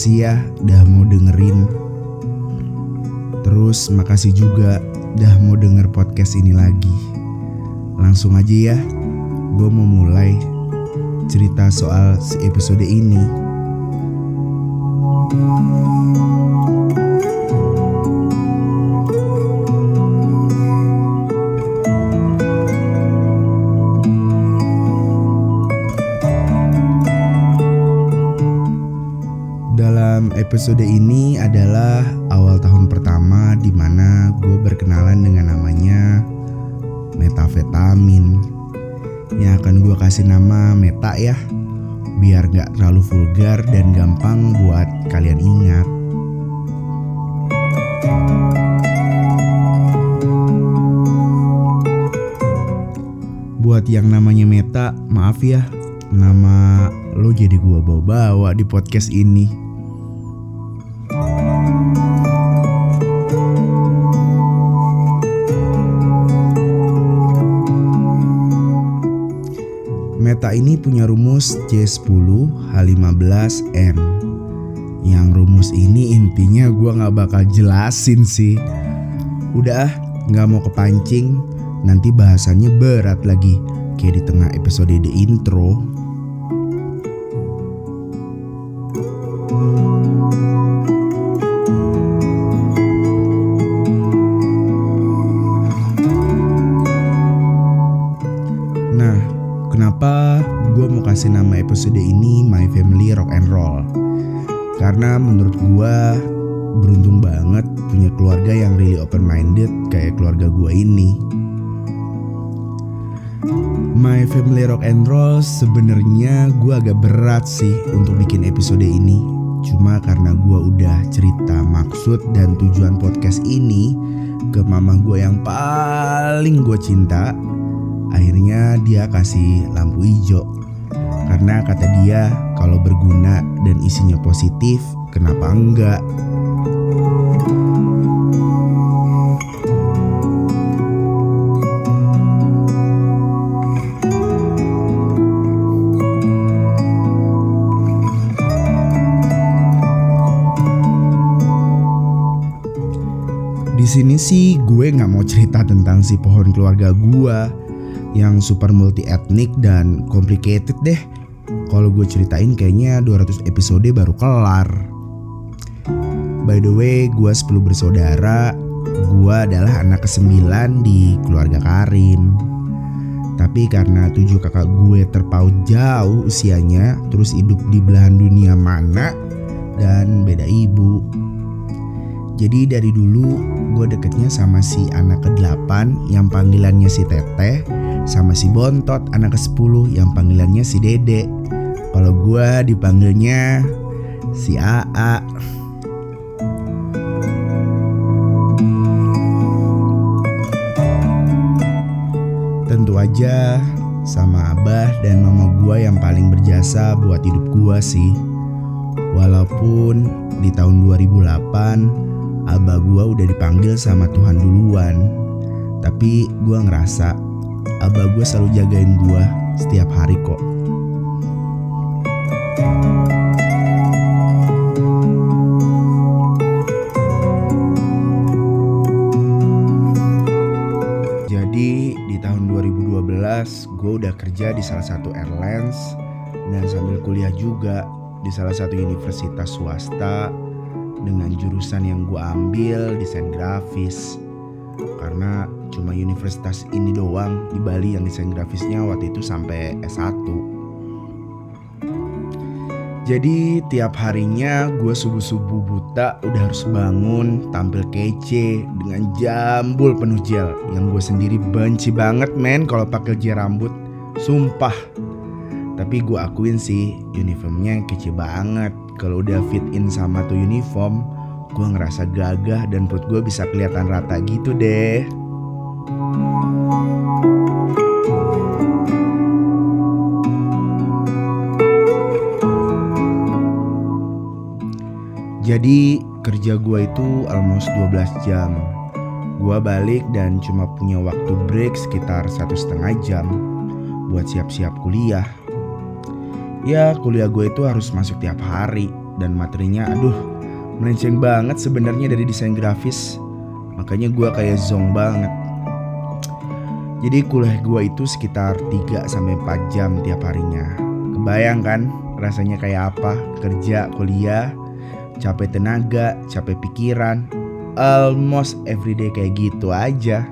Makasih ya udah mau dengerin. Terus makasih juga udah mau denger podcast ini lagi. Langsung aja ya, gue mau mulai cerita soal si episode ini. Dalam episode ini adalah awal tahun pertama di mana gue berkenalan dengan namanya metafetamin yang akan gue kasih nama meta ya biar gak terlalu vulgar dan gampang buat kalian ingat. Buat yang namanya meta, maaf ya, nama lo jadi gua bawa-bawa di podcast ini. Meta ini punya rumus C10H15N Yang rumus ini intinya gua nggak bakal jelasin sih. Udah ah, nggak mau kepancing. Nanti bahasannya berat lagi Kayak di tengah episode the intro My Family Rock and Roll? Karena menurut gue beruntung banget punya keluarga yang really open minded kayak keluarga gue ini. My Family Rock and Roll sebenarnya gue agak berat sih untuk bikin episode ini. Cuma karena gue udah cerita maksud dan tujuan podcast ini ke mama gue yang paling gue cinta, akhirnya dia kasih lampu hijau. Karena kata dia kalau berguna dan isinya positif, kenapa enggak? Di sini sih gue nggak mau cerita tentang si pohon keluarga gue yang super multi etnik dan complicated deh. Kalau gue ceritain kayaknya 200 episode baru kelar. By the way, gue 10 bersaudara. Gue adalah anak kesembilan di keluarga Karim. Tapi karena tujuh kakak gue terpaut jauh usianya, terus hidup di belahan dunia mana dan beda ibu. Jadi dari dulu gue deketnya sama si anak ke-8 yang panggilannya si Teteh sama si Bontot anak ke-10 yang panggilannya si Dede. Kalau gue dipanggilnya si AA. Tentu aja sama abah dan mama gue yang paling berjasa buat hidup gue sih. Walaupun di tahun 2008 abah gue udah dipanggil sama Tuhan duluan. Tapi gue ngerasa abah gue selalu jagain gue setiap hari kok. Jadi di tahun 2012 gue udah kerja di salah satu airlines dan sambil kuliah juga di salah satu universitas swasta dengan jurusan yang gue ambil desain grafis. Karena cuma universitas ini doang di Bali yang desain grafisnya waktu itu sampai S1 jadi tiap harinya gue subuh-subuh buta udah harus bangun tampil kece dengan jambul penuh gel. Yang gue sendiri benci banget men kalau pakai gel rambut. Sumpah. Tapi gue akuin sih uniformnya kece banget. Kalau udah fit in sama tuh uniform gue ngerasa gagah dan perut gue bisa kelihatan rata gitu deh Jadi kerja gue itu almost 12 jam Gue balik dan cuma punya waktu break sekitar satu setengah jam buat siap-siap kuliah. Ya kuliah gue itu harus masuk tiap hari dan materinya aduh melenceng banget sebenarnya dari desain grafis. Makanya gue kayak zong banget. Jadi kuliah gue itu sekitar 3 sampai 4 jam tiap harinya. Kebayang kan rasanya kayak apa kerja kuliah capek tenaga, capek pikiran, almost everyday kayak gitu aja.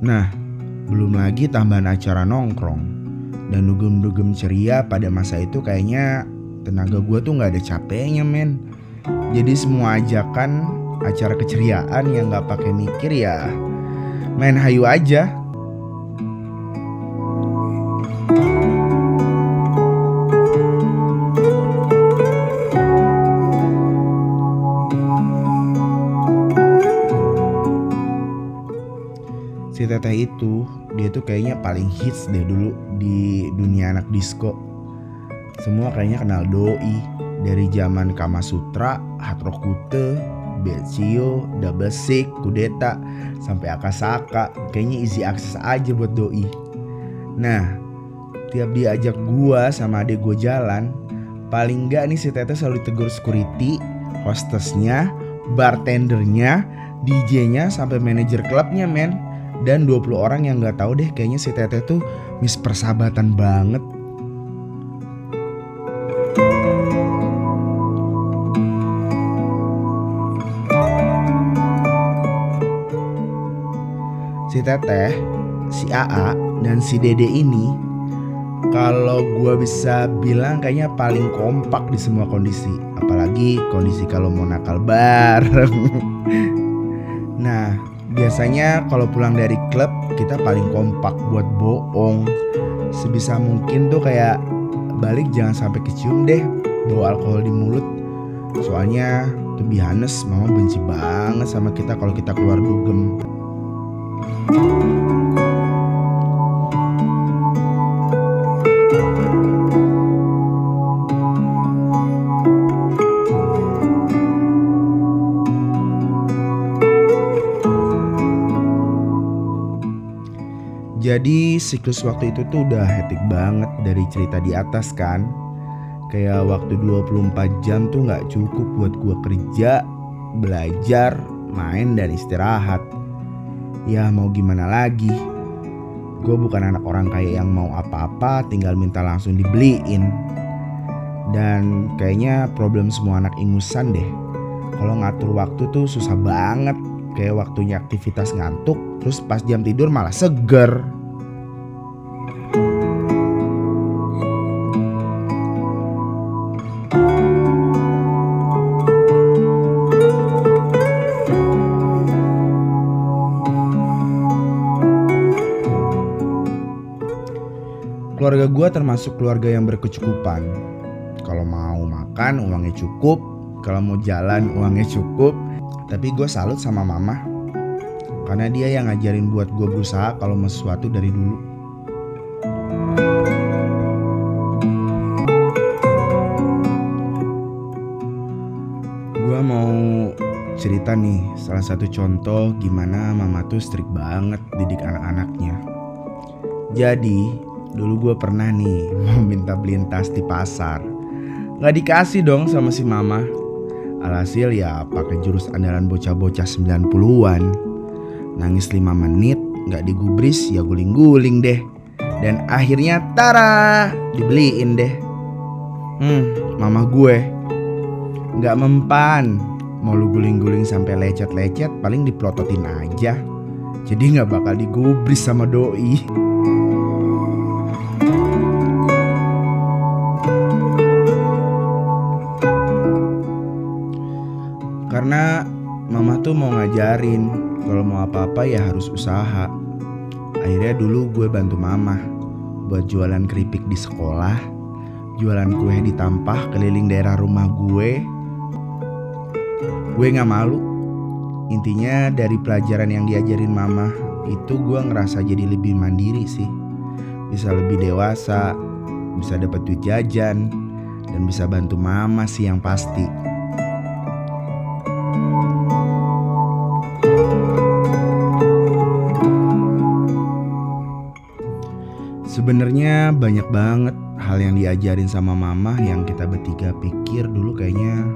Nah, belum lagi tambahan acara nongkrong dan dugem-dugem ceria pada masa itu kayaknya tenaga gue tuh nggak ada capeknya men. Jadi semua ajakan acara keceriaan yang nggak pakai mikir ya main hayu aja. si teteh itu dia tuh kayaknya paling hits deh dulu di dunia anak disco semua kayaknya kenal doi dari zaman Kama Sutra, Hatrokute, Betsio, Double Six, Kudeta, sampai Akasaka. Kayaknya easy access aja buat doi. Nah tiap dia ajak gua sama adik gua jalan paling enggak nih si teteh selalu tegur security hostesnya bartendernya DJ-nya sampai manajer klubnya men. Dan 20 orang yang nggak tahu deh kayaknya si Teteh tuh mis persahabatan banget. Teteh, si AA, dan si Dede ini kalau gue bisa bilang kayaknya paling kompak di semua kondisi. Apalagi kondisi kalau mau nakal bareng. Nah Biasanya kalau pulang dari klub kita paling kompak buat bohong. Sebisa mungkin tuh kayak balik jangan sampai kecium deh bawa alkohol di mulut. Soalnya tuh honest mama benci banget sama kita kalau kita keluar dugem Jadi siklus waktu itu tuh udah hektik banget dari cerita di atas kan? Kayak waktu 24 jam tuh gak cukup buat gue kerja, belajar, main dan istirahat Ya mau gimana lagi? Gue bukan anak orang kaya yang mau apa-apa tinggal minta langsung dibeliin. Dan kayaknya problem semua anak ingusan deh. Kalau ngatur waktu tuh susah banget. Kayak waktunya aktivitas ngantuk Terus pas jam tidur malah seger Keluarga gue termasuk keluarga yang berkecukupan. Kalau mau makan uangnya cukup, kalau mau jalan uangnya cukup. Tapi gue salut sama mama. Karena dia yang ngajarin buat gue berusaha kalau mau sesuatu dari dulu. Gue mau cerita nih salah satu contoh gimana mama tuh strict banget didik anak-anaknya. Jadi Dulu gue pernah nih mau minta beliin tas di pasar. Gak dikasih dong sama si mama. Alhasil ya pakai jurus andalan bocah-bocah 90-an. Nangis 5 menit, gak digubris ya guling-guling deh. Dan akhirnya tara, dibeliin deh. Hmm, mama gue gak mempan. Mau lu guling-guling sampai lecet-lecet paling diplototin aja. Jadi gak bakal digubris sama doi. Karena mama tuh mau ngajarin kalau mau apa-apa ya harus usaha. Akhirnya dulu gue bantu mama buat jualan keripik di sekolah, jualan kue di tampah keliling daerah rumah gue. Gue gak malu. Intinya dari pelajaran yang diajarin mama itu gue ngerasa jadi lebih mandiri sih. Bisa lebih dewasa, bisa dapat duit jajan, dan bisa bantu mama sih yang pasti. Banyak banget hal yang diajarin sama mama yang kita bertiga pikir dulu kayaknya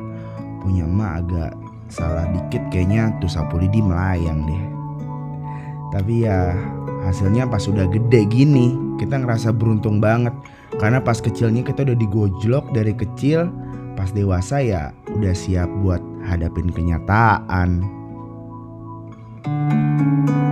punya emak agak salah dikit kayaknya tuh sapu lidi melayang deh. Tapi ya hasilnya pas udah gede gini kita ngerasa beruntung banget karena pas kecilnya kita udah digojlok dari kecil pas dewasa ya udah siap buat hadapin kenyataan. Gua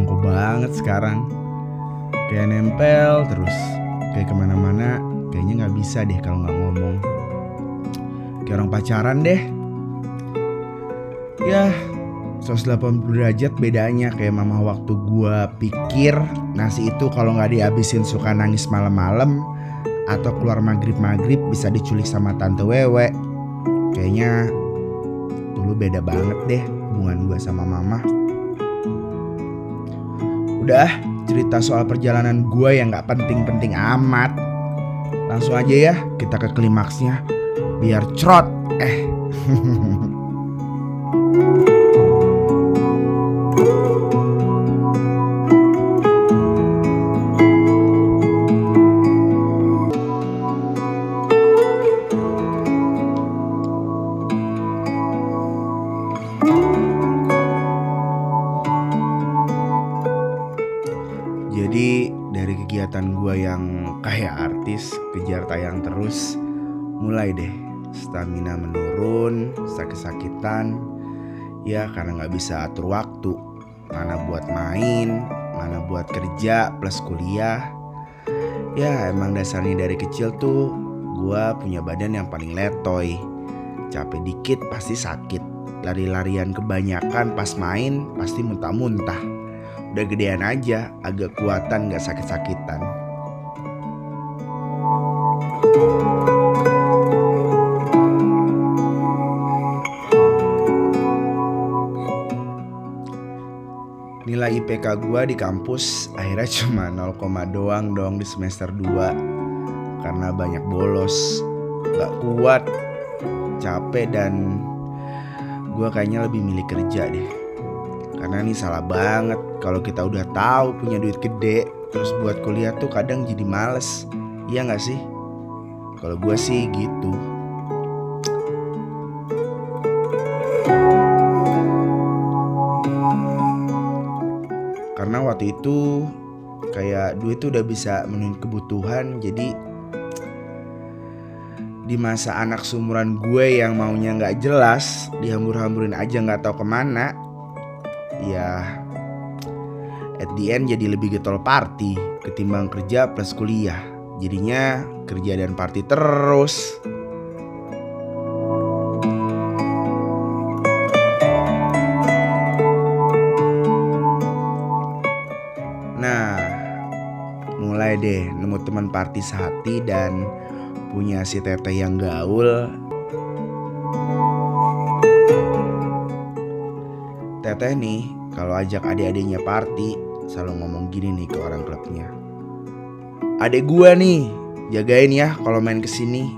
perangko banget sekarang. Kayak nempel terus. Kayak ke mana-mana kayaknya nggak bisa deh kalau nggak ngomong. Kayak orang pacaran deh. Ya 180 derajat bedanya. Kayak mama waktu gua pikir nasi itu kalau nggak dihabisin suka nangis malam-malam atau keluar maghrib-maghrib bisa diculik sama tante wewe. Kayaknya dulu beda banget deh hubungan gue sama mama. Udah cerita soal perjalanan gue yang gak penting-penting amat. Langsung aja ya kita ke klimaksnya. Biar crot. Eh. tayang terus. Mulai deh stamina menurun sakit-sakitan. Ya karena nggak bisa atur waktu. Mana buat main mana buat kerja plus kuliah. Ya emang dasarnya dari kecil tuh gue punya badan yang paling letoy. Capek dikit pasti sakit. Lari-larian kebanyakan pas main pasti muntah-muntah. Udah gedean aja agak kuatan gak sakit-sakitan Nilai IPK gua di kampus akhirnya cuma 0, doang dong di semester 2 Karena banyak bolos Gak kuat Capek dan Gua kayaknya lebih milih kerja deh karena ini salah banget kalau kita udah tahu punya duit gede terus buat kuliah tuh kadang jadi males. Iya nggak sih? Kalau gue sih gitu. Karena waktu itu kayak duit tuh udah bisa menuhin kebutuhan jadi di masa anak sumuran gue yang maunya nggak jelas dihambur-hamburin aja nggak tahu ke mana ya at the end jadi lebih getol party ketimbang kerja plus kuliah. Jadinya kerja dan party terus. Nah, mulai deh nemu teman party sehati dan punya si teteh yang gaul Teteh nih kalau ajak adik-adiknya party selalu ngomong gini nih ke orang klubnya. Adek gua nih, jagain ya kalau main ke sini.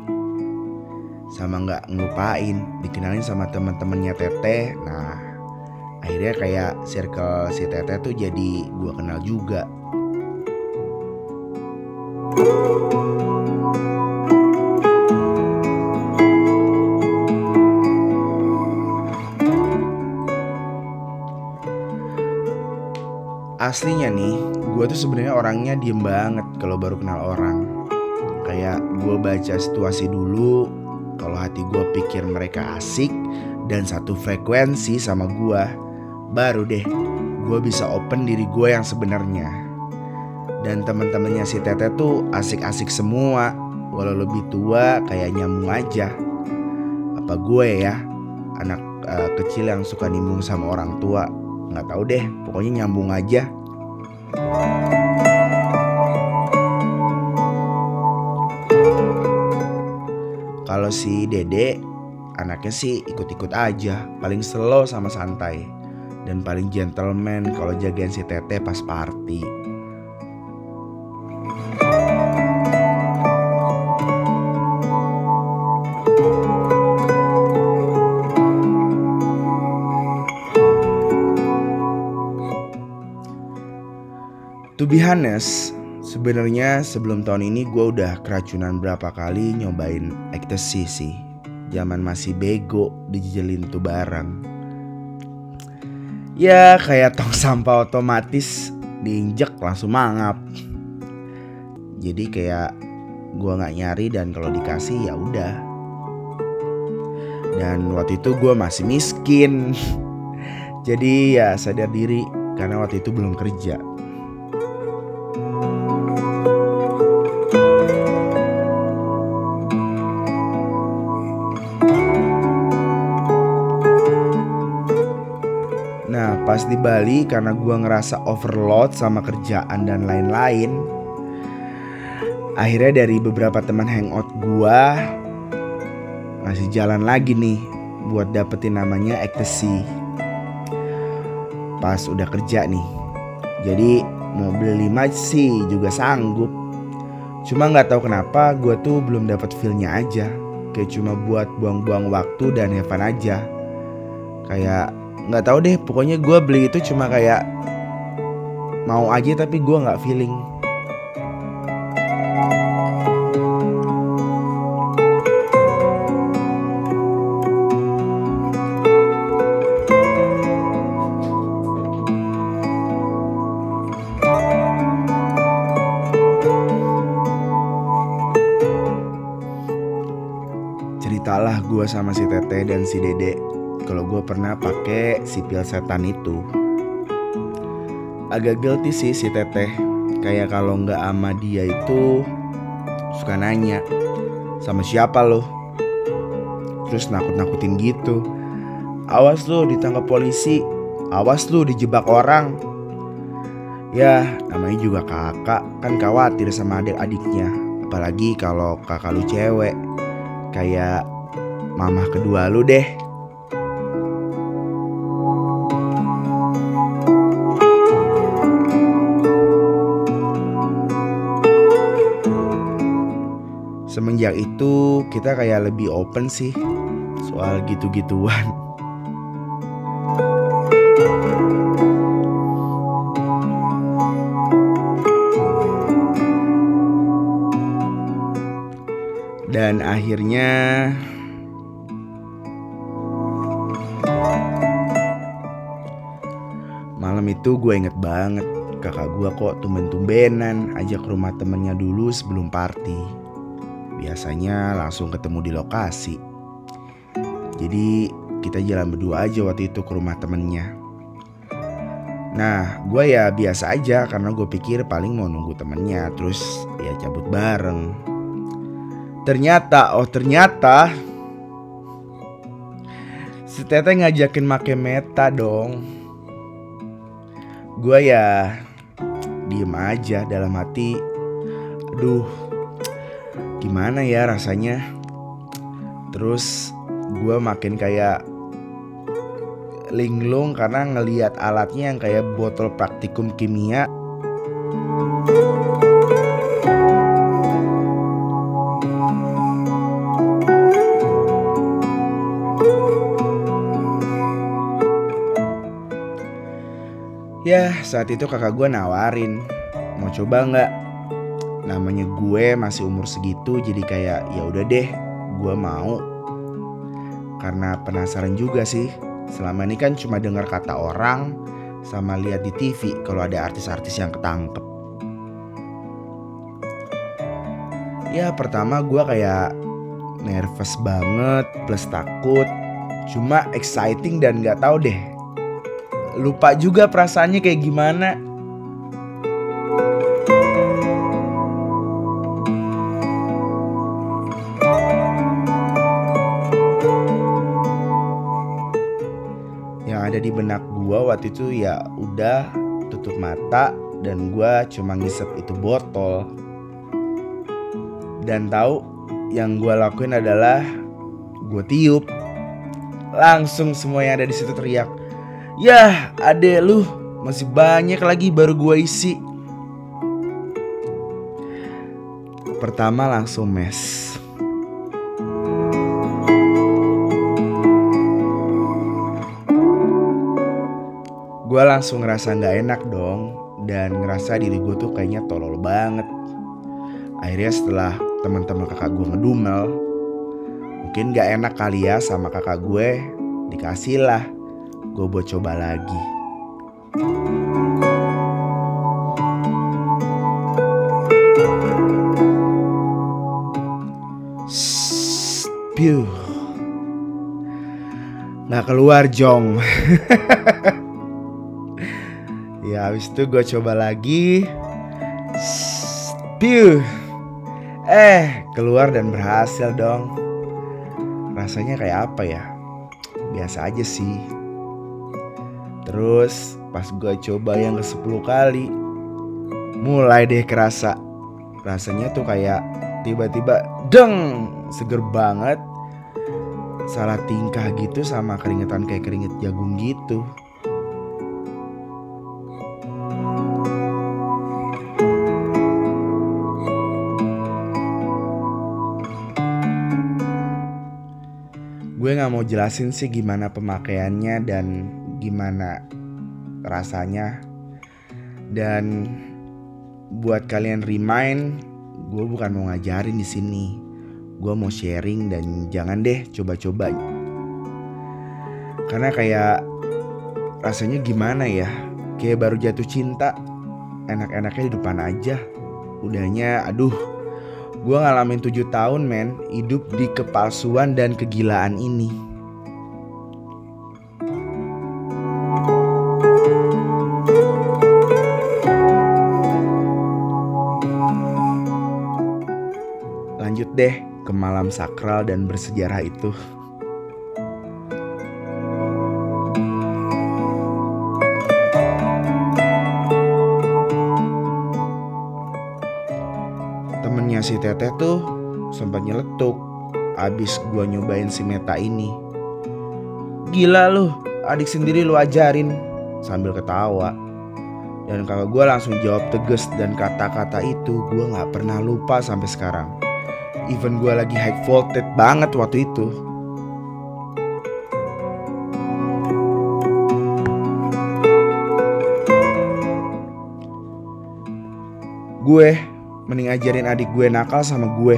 Sama nggak ngelupain, dikenalin sama teman-temannya Teteh. Nah, akhirnya kayak circle si Teteh tuh jadi gua kenal juga. aslinya nih gue tuh sebenarnya orangnya diem banget kalau baru kenal orang. Kayak gue baca situasi dulu kalau hati gue pikir mereka asik dan satu frekuensi sama gue baru deh gue bisa open diri gue yang sebenarnya. Dan teman-temannya si Tete tuh asik-asik semua walau lebih tua kayak nyambung aja. Apa gue ya anak uh, kecil yang suka nimung sama orang tua? Nggak tahu deh pokoknya nyambung aja Kalau si Dede anaknya sih ikut-ikut aja, paling slow sama santai. Dan paling gentleman kalau jagain si Tete pas party. To be honest, sebenarnya sebelum tahun ini gue udah keracunan berapa kali nyobain ecstasy sih. Zaman masih bego dijelin tuh barang. Ya kayak tong sampah otomatis diinjek langsung mangap. Jadi kayak gue nggak nyari dan kalau dikasih ya udah. Dan waktu itu gue masih miskin. Jadi ya sadar diri karena waktu itu belum kerja. Pas di Bali karena gue ngerasa overload sama kerjaan dan lain-lain. Akhirnya dari beberapa teman hangout gue Ngasih jalan lagi nih buat dapetin namanya ecstasy. Pas udah kerja nih Jadi mau beli lima sih juga sanggup. Cuma nggak tahu kenapa gue tuh belum dapat feelnya aja. Kayak cuma buat buang-buang waktu dan have fun aja. Kayak nggak tahu deh pokoknya gue beli itu cuma kayak mau aja tapi gue nggak feeling. Ceritalah gue sama si Tete dan si Dede kalau gue pernah pakai si pil setan itu. Agak guilty sih si Teteh. Kayak kalau nggak ama dia itu suka nanya sama siapa lo. Terus nakut-nakutin gitu. Awas lo ditangkap polisi. Awas lo dijebak orang. Ya namanya juga kakak kan khawatir sama adik-adiknya. Apalagi kalau kakak lu cewek. Kayak mamah kedua lu deh. Semenjak itu kita kayak lebih open sih soal gitu-gituan. Dan akhirnya Malam itu gue inget banget kakak gue kok tumben-tumbenan ajak rumah temennya dulu sebelum party. Biasanya langsung ketemu di lokasi. Jadi kita jalan berdua aja waktu itu ke rumah temennya. Nah, gue ya biasa aja karena gue pikir paling mau nunggu temennya terus ya cabut bareng. Ternyata, oh ternyata si Tete ngajakin make meta dong. Gue ya diem aja dalam hati. Aduh, gimana ya rasanya? Terus gue makin kayak linglung karena ngeliat alatnya yang kayak botol praktikum kimia. Ya saat itu kakak gue nawarin Mau coba nggak? Namanya gue masih umur segitu jadi kayak ya udah deh gue mau. Karena penasaran juga sih Selama ini kan cuma dengar kata orang Sama lihat di TV kalau ada artis-artis yang ketangkep. Ya pertama gue kayak nervous banget plus takut Cuma exciting dan gak tahu deh. Lupa juga perasaannya kayak gimana. Waktu itu ya udah tutup mata dan gua cuma ngisep itu botol. Dan tahu yang gua lakuin adalah gua tiup. Langsung semua yang ada di situ teriak, Yah, adek lu masih banyak lagi baru gua isi. Pertama langsung mes. Gua langsung ngerasa nggak enak dong. dan ngerasa diri gue tuh kayaknya tolol banget. Akhirnya setelah teman-teman kakak gue ngedumel, mungkin gak enak kali ya sama kakak gue, dikasih lah gue buat coba lagi. Piu. Nggak keluar jong. habis itu gue coba lagi. Piu. Eh keluar dan berhasil dong. Rasanya kayak apa ya? Biasa aja sih. Terus pas gue coba yang ke 10 kali Mulai deh kerasa Rasanya tuh kayak tiba-tiba deng Seger banget Salah tingkah gitu sama keringetan kayak keringet jagung gitu mau jelasin sih gimana pemakaiannya dan gimana rasanya. Dan buat kalian remind gue bukan mau ngajarin di sini. Gue mau sharing dan jangan deh coba-coba. Karena kayak rasanya gimana ya? Kayak baru jatuh cinta. Enak-enaknya di depan aja. Udahnya aduh. Gue ngalamin tujuh tahun men hidup di kepalsuan dan kegilaan ini deh ke malam sakral dan bersejarah itu. Temennya si Teteh tuh sempat nyeletuk abis gua nyobain si Meta ini. Gila lu, adik sendiri lu ajarin sambil ketawa. Dan kakak gue langsung jawab tegas dan kata-kata itu gue gak pernah lupa sampai sekarang. Even gue lagi high voltage banget waktu itu. Gue mending ajarin adik gue nakal sama gue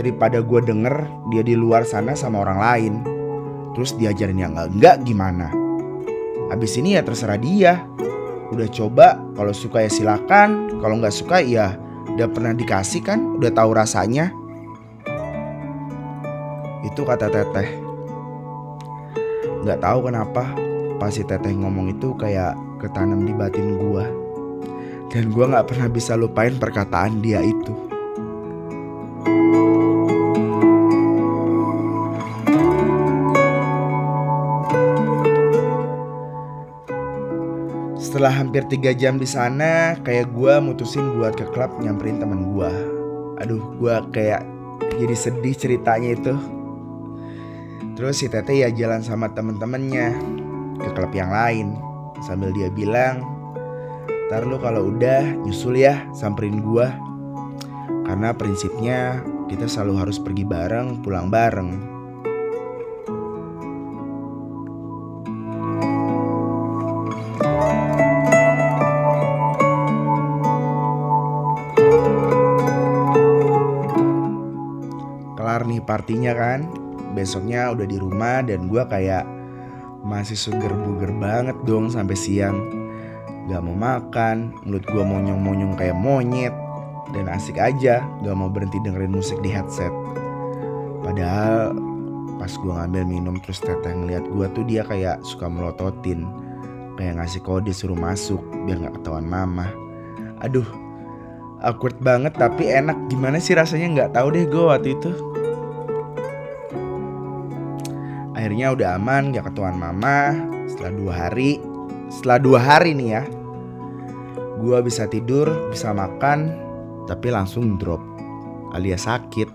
daripada gue denger dia di luar sana sama orang lain. Terus diajarin yang enggak gimana? Abis ini ya terserah dia. Udah coba, kalau suka ya silakan, kalau nggak suka ya udah pernah dikasih kan, udah tahu rasanya. Itu kata Teteh. Nggak tahu kenapa pas si Teteh ngomong itu kayak ketanam di batin gua. Dan gua nggak pernah bisa lupain perkataan dia itu. Setelah hampir tiga jam di sana, kayak gue mutusin buat ke klub nyamperin temen gue. Aduh, gue kayak jadi sedih ceritanya itu. Terus si Tete ya jalan sama temen-temennya ke klub yang lain. Sambil dia bilang, Ntar lu kalau udah nyusul ya samperin gue. Karena prinsipnya kita selalu harus pergi bareng, pulang bareng. kelar nih partinya kan besoknya udah di rumah dan gue kayak masih suger buger banget dong sampai siang. Gak mau makan mulut gue monyong-monyong kayak monyet dan asik aja gak mau berhenti dengerin musik di headset. Padahal pas gue ngambil minum terus teteh ngeliat gue tuh dia kayak suka melototin kayak ngasih kode suruh masuk biar gak ketahuan mama. Aduh awkward banget tapi enak. Gimana sih rasanya? Nggak tahu deh gue waktu itu akhirnya udah aman gak ketuan mama. Setelah dua hari setelah dua hari nih ya gue bisa tidur bisa makan tapi langsung drop alias sakit.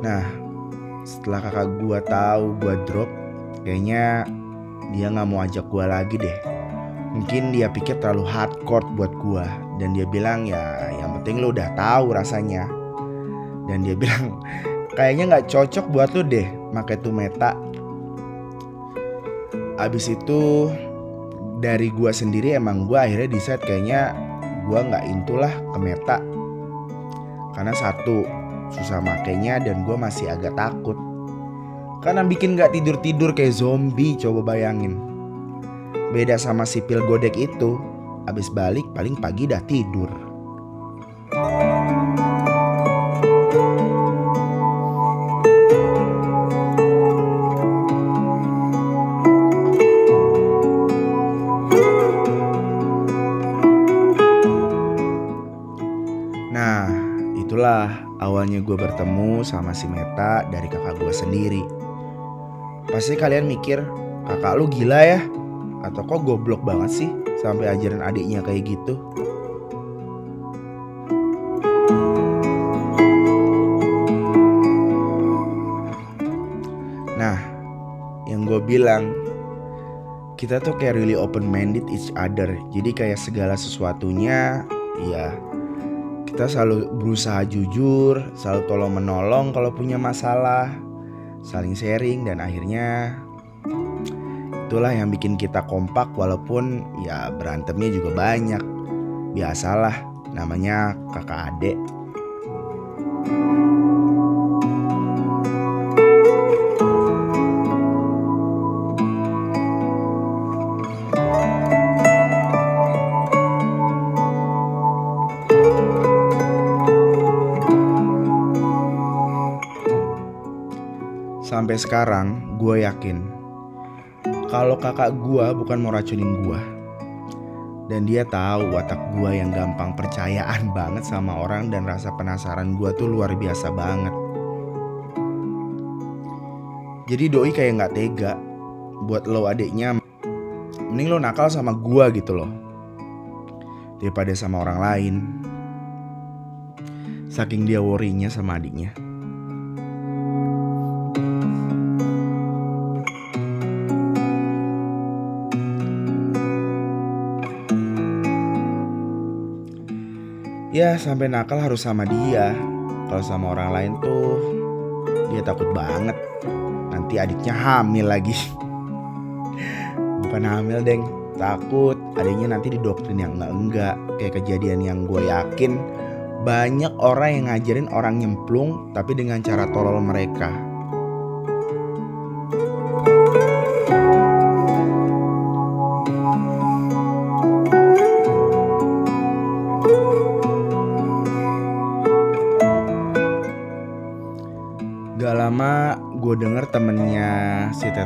Nah setelah kakak gue tahu gue drop kayaknya dia nggak mau ajak gue lagi deh mungkin dia pikir terlalu hardcore buat gua. Dan dia bilang ya yang penting lu udah tahu rasanya. Dan dia bilang kayaknya nggak cocok buat lu deh pakai tuh meta abis itu dari gua sendiri emang gua akhirnya decide kayaknya gua nggak intulah ke meta. Karena satu susah makainya dan gua masih agak takut. Karena bikin nggak tidur tidur kayak zombie coba bayangin beda sama si pil godek itu abis balik paling pagi dah tidur Nah, itulah awalnya gue bertemu sama si Meta dari kakak gue sendiri. Pasti kalian mikir, kakak lu gila ya? Atau kok goblok banget sih sampai ajarin adiknya kayak gitu? Nah, yang gue bilang, kita tuh kayak really open minded each other. Jadi kayak segala sesuatunya, ya kita selalu berusaha jujur, selalu tolong menolong kalau punya masalah, saling sharing dan akhirnya itulah yang bikin kita kompak walaupun ya berantemnya juga banyak. Biasalah namanya kakak adik. Sampai sekarang gue yakin kalau kakak gue bukan mau racunin gue dan dia tahu watak gue yang gampang percayaan banget sama orang dan rasa penasaran gue tuh luar biasa banget. Jadi doi kayak nggak tega buat lo adiknya. Mending lo nakal sama gue gitu loh daripada sama orang lain. Saking dia worrynya sama adiknya. Ya sampai nakal harus sama dia. Kalau sama orang lain tuh Dia takut banget. Nanti adiknya hamil lagi. Bukan hamil deng. Takut adiknya nanti didoktrin yang enggak-enggak Kayak kejadian yang gue yakin Banyak orang yang ngajarin orang nyemplung Tapi dengan cara tolol mereka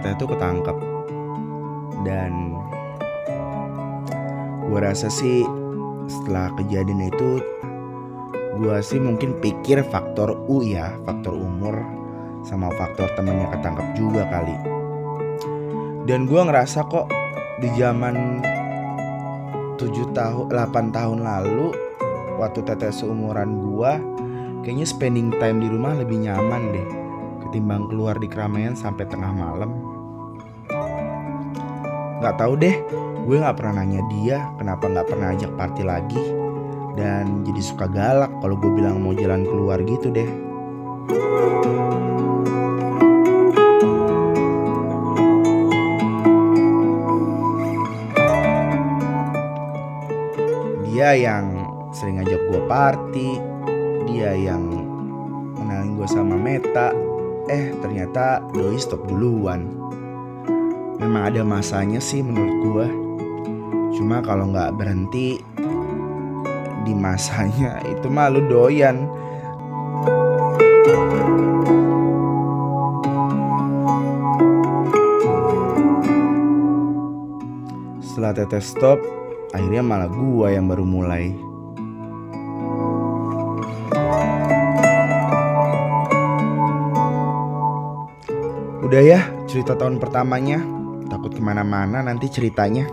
Teteh tuh ketangkep Dan gue rasa sih setelah kejadian itu Gue sih mungkin pikir faktor U ya Faktor umur sama faktor temennya ketangkep juga kali Dan gue ngerasa kok di zaman 7 tahun 8 tahun lalu Waktu Teteh seumuran gue Kayaknya spending time di rumah lebih nyaman deh ketimbang keluar di keramaian sampai tengah malam. Gak tahu deh, gue nggak pernah nanya dia kenapa nggak pernah ajak party lagi. Dan jadi suka galak kalau gue bilang mau jalan keluar gitu deh. Dia yang sering ngajak gue party, dia yang kenalin gue sama Meta, eh ternyata doi stop duluan memang ada masanya sih menurut gue cuma kalau nggak berhenti di masanya itu mah lu doyan. Setelah teteh stop akhirnya malah gua yang baru mulai. Udah ya cerita tahun pertamanya ke mana-mana nanti ceritanya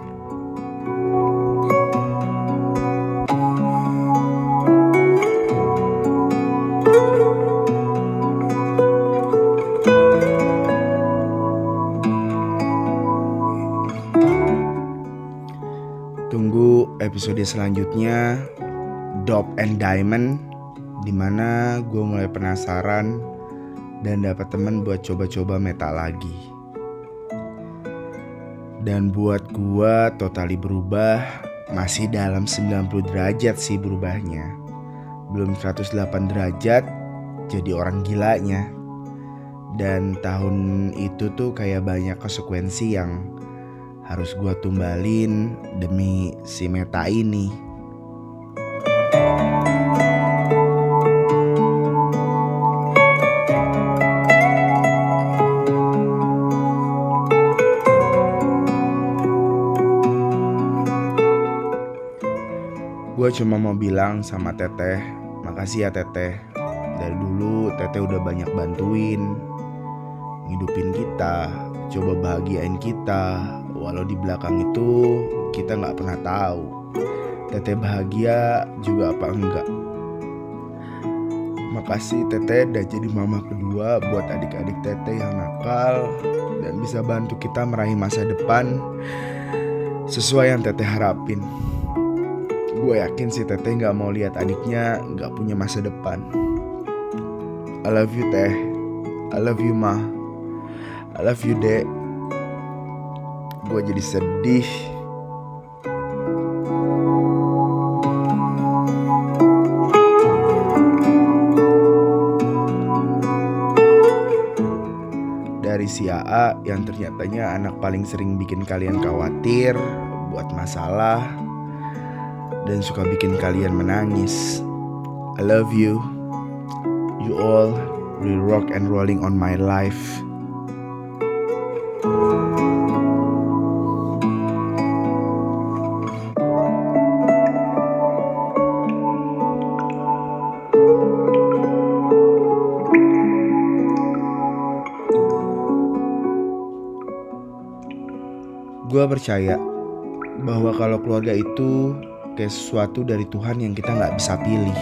Tunggu episode selanjutnya Dop and Diamond Di mana gue mulai penasaran dan dapat temen buat coba-coba meta lagi. Dan buat gue totali berubah masih dalam 90 derajat sih berubahnya. Belum 108 derajat jadi orang gilanya. Dan tahun itu tuh kayak banyak konsekuensi yang harus gue tumbalin demi si meta ini. Gue cuma mau bilang sama Teteh, makasih ya Teteh. Dari dulu Teteh udah banyak bantuin, ngidupin kita, coba bahagiain kita. Walau di belakang itu kita nggak pernah tahu. Teteh bahagia juga apa enggak. Makasih Teteh udah jadi mama kedua buat adik-adik Teteh yang nakal dan bisa bantu kita meraih masa depan sesuai yang Teteh harapin. Gue yakin si Teteh gak mau lihat adiknya gak punya masa depan. I love you Teh. I love you Ma. I love you Dek. Gue jadi sedih. Dari si AA yang ternyatanya anak paling sering bikin kalian khawatir, buat masalah, dan suka bikin kalian menangis. I love you. You all really rock and rolling on my life. Gue percaya bahwa kalau keluarga itu kayak sesuatu dari Tuhan yang kita nggak bisa pilih.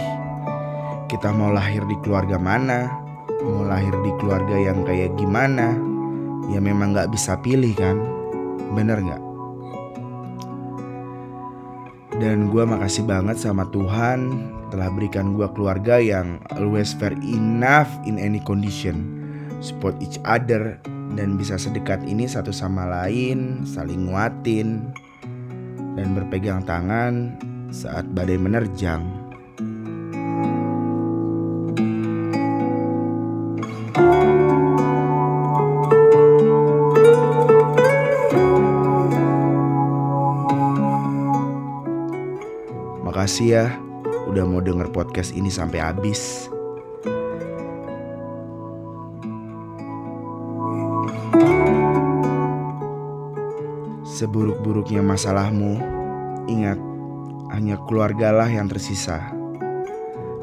Kita mau lahir di keluarga mana, mau lahir di keluarga yang kayak gimana, ya memang nggak bisa pilih kan, bener nggak? Dan gue makasih banget sama Tuhan telah berikan gue keluarga yang always fair enough in any condition, support each other, dan bisa sedekat ini satu sama lain, saling nguatin, dan berpegang tangan saat badai menerjang. Makasih ya udah mau denger podcast ini sampai habis. Seburuk-buruknya masalahmu, ingat hanya keluargalah yang tersisa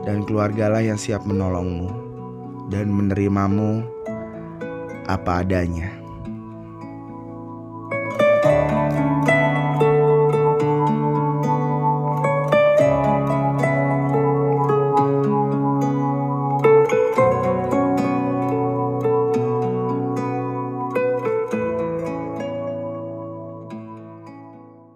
dan keluargalah yang siap menolongmu dan menerimamu apa adanya.